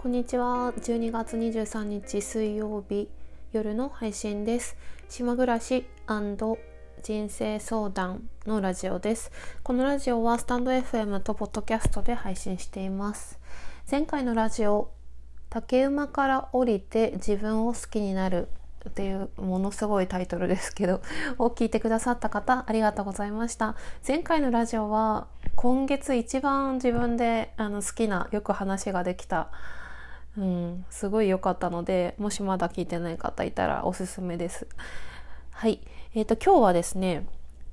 こんにちは。12月23日水曜日夜の配信です。島暮らし人生相談のラジオです。このラジオはスタンド FM とポッドキャストで配信しています。前回のラジオ、竹馬から降りて自分を好きになるっていうものすごいタイトルですけど、を聞いてくださった方、ありがとうございました。前回のラジオは今月一番自分であの好きな、よく話ができたうん、すごい良かったので、もしまだ聞いてない方いたらおすすめです。はい。えっ、と、今日はですね、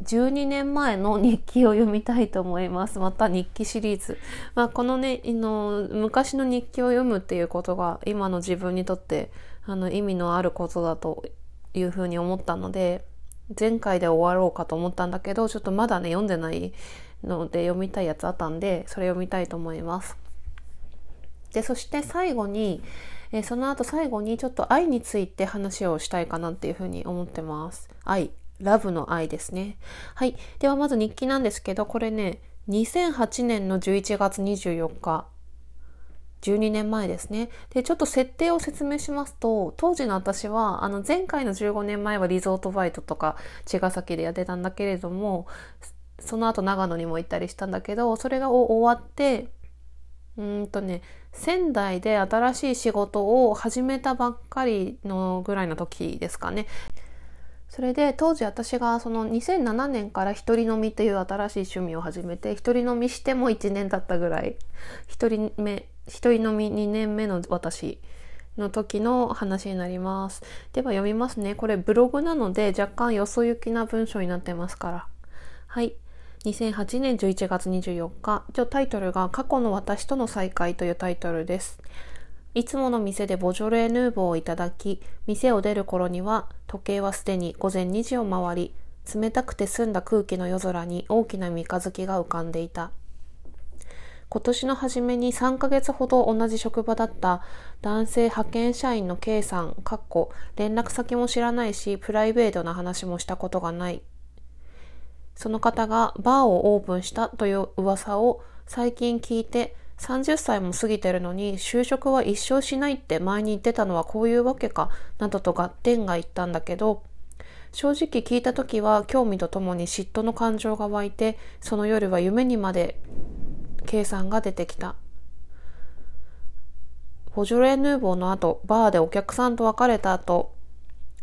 12年前の日記を読みたいと思います。また日記シリーズ。まあ、このね、の、昔の日記を読むっていうことが、今の自分にとって、あの、意味のあることだというふうに思ったので、前回で終わろうかと思ったんだけど、ちょっとまだね、読んでないので読みたいやつあったんで、それ読みたいと思います。で、そして最後に、えその後最後にちょっと愛について話をしたいかなっていうふうに思ってます。愛。ラブの愛ですね。はい。ではまず日記なんですけど、これね、2008年の11月24日。12年前ですね。で、ちょっと設定を説明しますと、当時の私は、あの、前回の15年前はリゾートバイトとか、茅ヶ崎でやってたんだけれども、その後長野にも行ったりしたんだけど、それが終わって、うんとね、仙台で新しい仕事を始めたばっかりのぐらいの時ですかね。それで当時私がその2007年から一人飲みっていう新しい趣味を始めて一人飲みしても1年経ったぐらい一人目一人飲み2年目の私の時の話になります。では読みますね。これブログなので若干よそ行きな文章になってますから。はい。2008年11月24日一応タイトルが過去の私との再会というタイトルですいつもの店でボジョレヌーボーをいただき、店を出る頃には時計はすでに午前2時を回り、冷たくて澄んだ空気の夜空に大きな三日月が浮かんでいた。今年の初めに3ヶ月ほど同じ職場だった男性派遣社員の K さん、かっこ連絡先も知らないし、プライベートな話もしたことがない。その方がバーをオープンしたという噂を最近聞いて30歳も過ぎてるのに就職は一生しないって前に言ってたのはこういうわけかなどと合点が言ったんだけど正直聞いた時は興味とともに嫉妬の感情が湧いてその夜は夢にまで K さんが出てきた。ボジョレヌーボーの後バーでお客さんと別れた後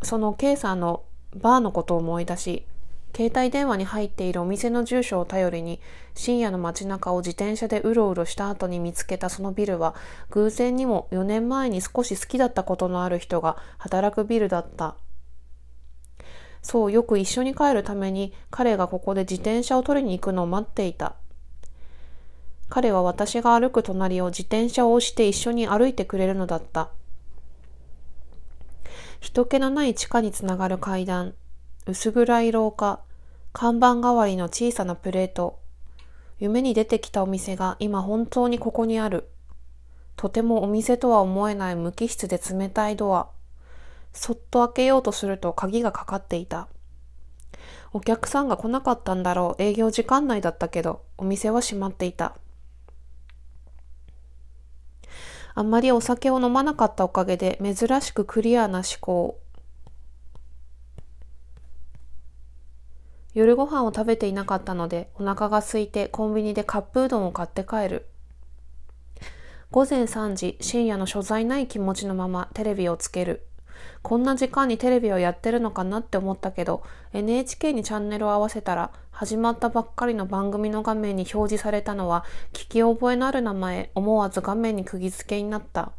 その K さんのバーのことを思い出し携帯電話に入っているお店の住所を頼りに深夜の街中を自転車でうろうろした後に見つけたそのビルは偶然にも4年前に少し好きだったことのある人が働くビルだった。そう、よく一緒に帰るために彼がここで自転車を取りに行くのを待っていた。彼は私が歩く隣を自転車を押して一緒に歩いてくれるのだった。人気のない地下につながる階段、薄暗い廊下、看板代わりの小さなプレート。夢に出てきたお店が今本当にここにある。とてもお店とは思えない無機質で冷たいドア。そっと開けようとすると鍵がかかっていた。お客さんが来なかったんだろう。営業時間内だったけど、お店は閉まっていた。あんまりお酒を飲まなかったおかげで珍しくクリアな思考。夜ご飯を食べていなかったのでお腹が空いてコンビニでカップうどんを買って帰る。午前3時、深夜の所在ない気持ちのままテレビをつける。こんな時間にテレビをやってるのかなって思ったけど、NHK にチャンネルを合わせたら、始まったばっかりの番組の画面に表示されたのは、聞き覚えのある名前、思わず画面に釘付けになった。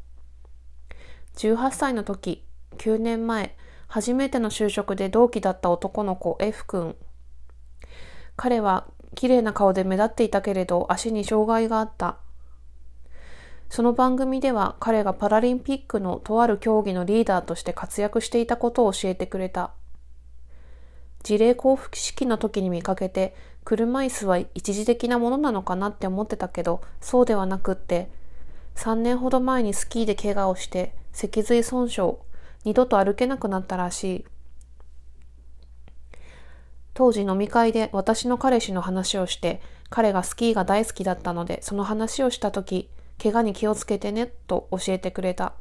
18歳の時、9年前、初めての就職で同期だった男の子 F 君。彼は綺麗な顔で目立っていたけれど足に障害があった。その番組では彼がパラリンピックのとある競技のリーダーとして活躍していたことを教えてくれた。事例交付式の時に見かけて、車椅子は一時的なものなのかなって思ってたけど、そうではなくって、3年ほど前にスキーで怪我をして、脊髄損傷、二度と歩けなくなったらしい。当時飲み会で私の彼氏の話をして、彼がスキーが大好きだったので、その話をしたとき、怪我に気をつけてねと教えてくれた。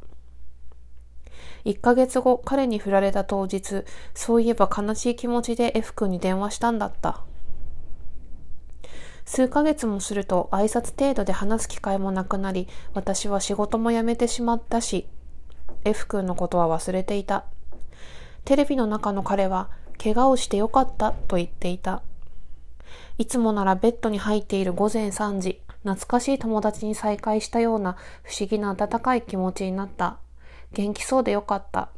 1ヶ月後、彼に振られた当日、そういえば悲しい気持ちで F 君に電話したんだった。数ヶ月もすると挨拶程度で話す機会もなくなり、私は仕事も辞めてしまったし、F 君のことは忘れていた。テレビの中の彼は、怪我をしてよかったと言っていた。いつもならベッドに入っている午前3時、懐かしい友達に再会したような不思議な温かい気持ちになった。元気そうでよかった。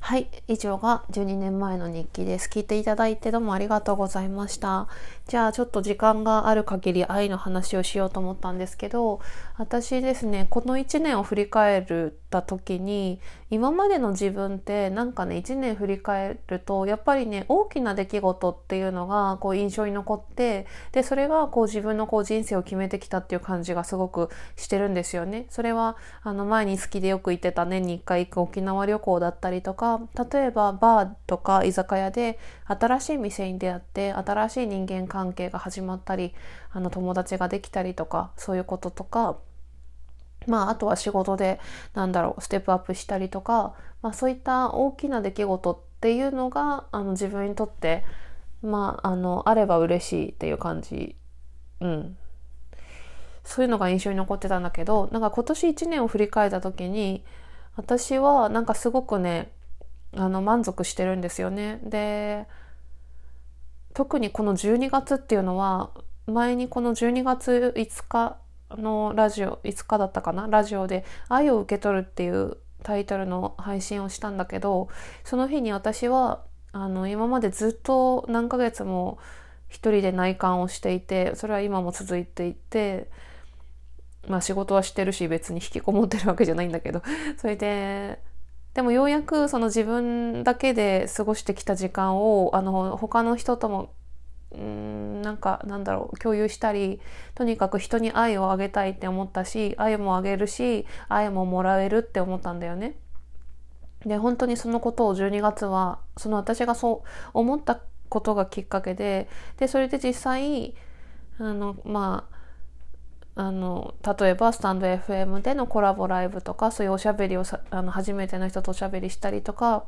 はい。以上が12年前の日記です。聞いていただいてどうもありがとうございました。じゃあちょっと時間がある限り愛の話をしようと思ったんですけど、私ですね、この1年を振り返った時に、今までの自分ってなんかね、1年振り返ると、やっぱりね、大きな出来事っていうのがこう印象に残って、で、それがこう自分のこう人生を決めてきたっていう感じがすごくしてるんですよね。それは、あの前に好きでよく行ってた年に1回行く沖縄旅行だったりとか、例えばバーとか居酒屋で新しい店に出会って新しい人間関係が始まったりあの友達ができたりとかそういうこととかまあ、あとは仕事で、なんだろう、ステップアップしたりとか、まあ、そういった大きな出来事っていうのが、あの、自分にとって、まあ、あの、あれば嬉しいっていう感じ。うん。そういうのが印象に残ってたんだけど、なんか今年1年を振り返った時に、私はなんかすごくね、あの満足してるんですよね。で特にこの12月っていうのは前にこの12月5日のラジオ5日だったかな？ラジオで「愛を受け取る」っていうタイトルの配信をしたんだけどその日に私はあの今までずっと何ヶ月も一人で内観をしていてそれは今も続いていてまあ仕事はしてるし別に引きこもってるわけじゃないんだけどそれででもようやくその自分だけで過ごしてきた時間をあの他の人ともうんなんかなんだろう共有したりとにかく人に愛をあげたいって思ったし愛もあげるし愛ももらえるって思ったんだよね。で本当にそのことを12月はその私がそう思ったことがきっかけででそれで実際あのまああの例えばスタンド FM でのコラボライブとかそういうおしゃべりをあの初めての人とおしゃべりしたりとか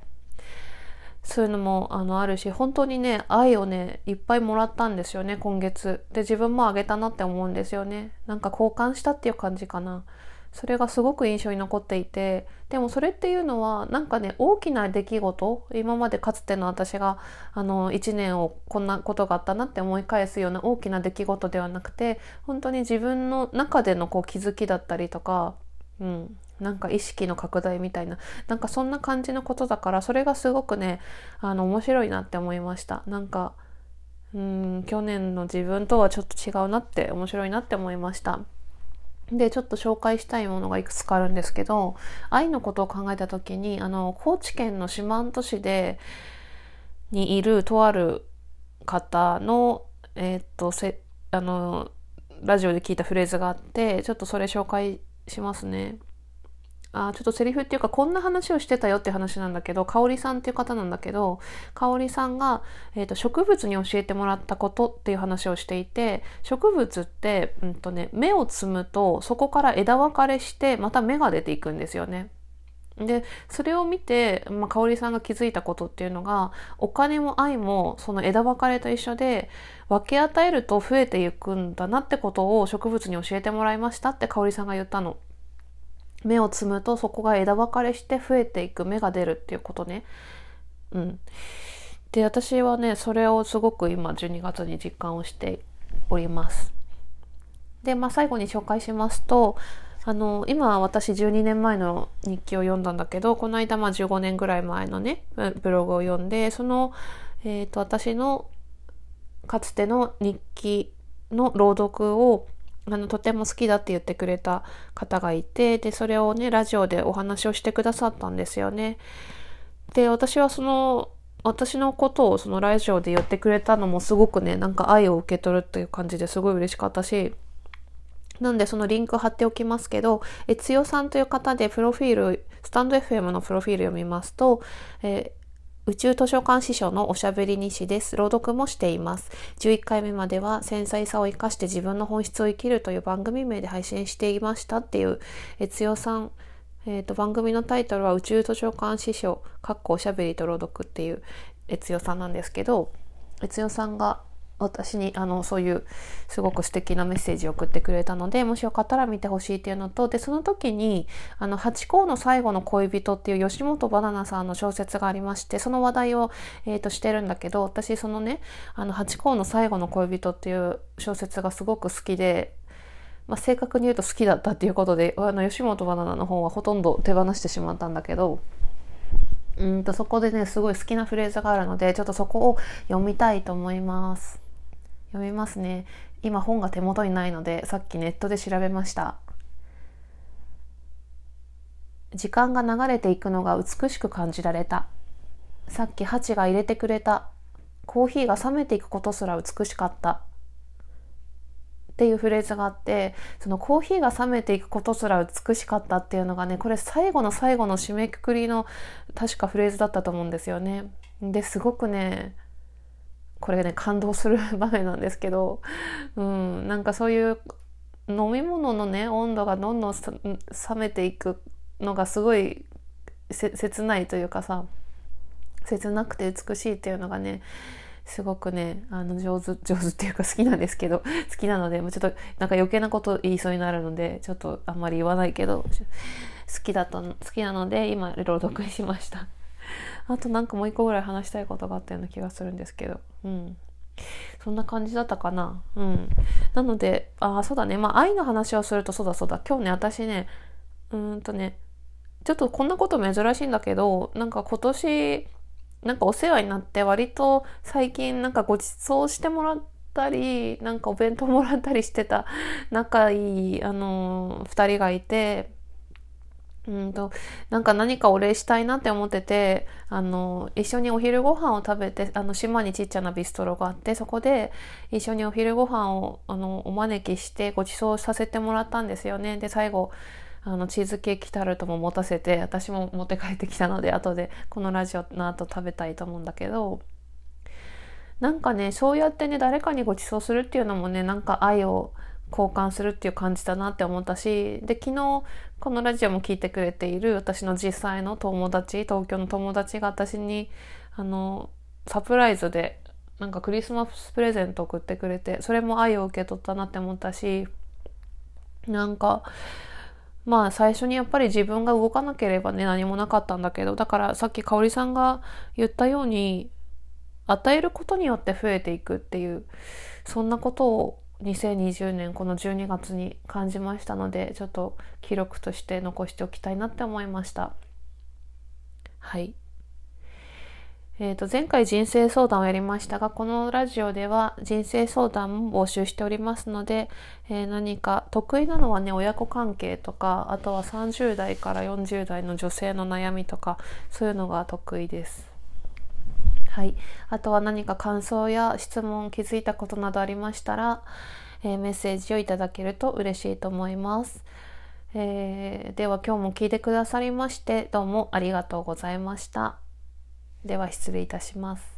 そういうのもあのあるし本当にね愛をねいっぱいもらったんですよね今月。で自分もあげたなって思うんですよね。なんか交換したっていう感じかな。それがすごく印象に残っていてでもそれっていうのはなんかね大きな出来事今までかつての私があの1年をこんなことがあったなって思い返すような大きな出来事ではなくて本当に自分の中でのこう気づきだったりとか、うん、なんか意識の拡大みたいななんかそんな感じのことだからそれがすごくねあの面白いなって思いましたなんかうん去年の自分とはちょっと違うなって面白いなって思いました。で、ちょっと紹介したいものがいくつかあるんですけど、愛のことを考えた時に、あの、高知県の四万十市で、にいるとある方の、えー、っと、せ、あの、ラジオで聞いたフレーズがあって、ちょっとそれ紹介しますね。あちょっとセリフっていうかこんな話をしてたよって話なんだけど香織さんっていう方なんだけど香織さんが、えーと、植物に教えてもらったことっていう話をしていて植物って、うんとね、芽を摘むとそこから枝分かれしてまた芽が出ていくんですよね。でそれを見て、まあ、香織さんが気づいたことっていうのがお金も愛もその枝分かれと一緒で分け与えると増えていくんだなってことを植物に教えてもらいましたって香織さんが言ったの。芽を摘むとそこが枝分かれして増えていく芽が出るっていうことね。うん。で、私はね、それをすごく今12月に実感をしております。で、まあ最後に紹介しますと、あの、今私12年前の日記を読んだんだけど、この間まあ15年ぐらい前のね、ブログを読んで、その、えっ、ー、と、私のかつての日記の朗読をあのとても好きだって言ってくれた方がいてでそれをねラジオでお話をしてくださったんですよね。で私はその私のことをそのラジオで言ってくれたのもすごくねなんか愛を受け取るっていう感じですごい嬉しかったしなんでそのリンク貼っておきますけど、えつよさんという方でプロフィール、スタンド FM のプロフィールを見ますと、え宇宙図書館司書のおしゃべり西です。朗読もしています。11回目までは繊細さを生かして自分の本質を生きるという番組名で配信していましたっていう、えつよさん、えっ、ー、と、番組のタイトルは宇宙図書館司書、かっこおしゃべりと朗読っていう、えつよさんなんですけど、えつよさんが私にあのそういうすごく素敵なメッセージを送ってくれたのでもしよかったら見てほしいっていうのとでその時に「あのハチ公の最後の恋人」っていう吉本ばなナさんの小説がありましてその話題を、えーと、してるんだけど私そのね「あのハチ公の最後の恋人」っていう小説がすごく好きで。まあ、正確に言うと好きだったっていうことであの吉本ばなナの本はほとんど手放してしまったんだけどうんとそこでねすごい好きなフレーズがあるのでちょっとそこを読みたいと思います。読みますね。今本が手元にないのでさっきネットで調べました。時間が流れていくのが美しく感じられた。さっきハチが入れてくれた。コーヒーが冷めていくことすら美しかった。っていうフレーズがあってそのコーヒーが冷めていくことすら美しかったっていうのがねこれ最後の最後の締めくくりの確かフレーズだったと思うんですよね。ですごくねこれね感動する場面なんですけど、うん、なんかそういう飲み物のね温度がどんどん冷めていくのがすごい切ないというかさ切なくて美しいっていうのがねすごくねあの上手上手っていうか好きなんですけど好きなのでもうちょっとなんか余計なこと言いそうになるのでちょっとあんまり言わないけど好きだった好きなので今朗読しました。あとなんかもう一個ぐらい話したいことがあったような気がするんですけど、うん。そんな感じだったかな。うん。なので、ああ、そうだね。まあ、愛の話をすると、そうだそうだ。今日ね、私ね、うんとね、ちょっとこんなこと珍しいんだけど、なんか今年、なんかお世話になって割と最近なんかご馳走してもらったり、なんかお弁当もらったりしてた仲いい、あのー、二人がいて、うんとなんか何かお礼したいなって思っててあの一緒にお昼ご飯を食べてあの島にちっちゃなビストロがあってそこで一緒にお昼ご飯をあのお招きしてご馳走させてもらったんですよね。で最後あのチーズケーキタルトも持たせて私も持って帰ってきたので後でこのラジオの後食べたいと思うんだけどなんかねそうやってね誰かにご馳走するっていうのもねなんか愛を交換するっていう感じだなって思ったしで昨日このラジオも聞いてくれている私の実際の友達東京の友達が私にあのサプライズでなんかクリスマスプレゼント送ってくれてそれも愛を受け取ったなって思ったしなんかまあ最初にやっぱり自分が動かなければね何もなかったんだけどだからさっき香織さんが言ったように与えることによって増えていくっていうそんなことを2020年この12月に感じましたのでちょっと記録として残しておきたいなって思いました。はい。えーと、前回人生相談をやりましたがこのラジオでは人生相談も募集しておりますので、えー、何か得意なのはね親子関係とかあとは30代から40代の女性の悩みとかそういうのが得意です。はい、あとは何か感想や質問気づいたことなどありましたら、えー、メッセージをいただけると嬉しいと思います、えー、では今日も聞いてくださりましてどうもありがとうございました。では失礼いたします。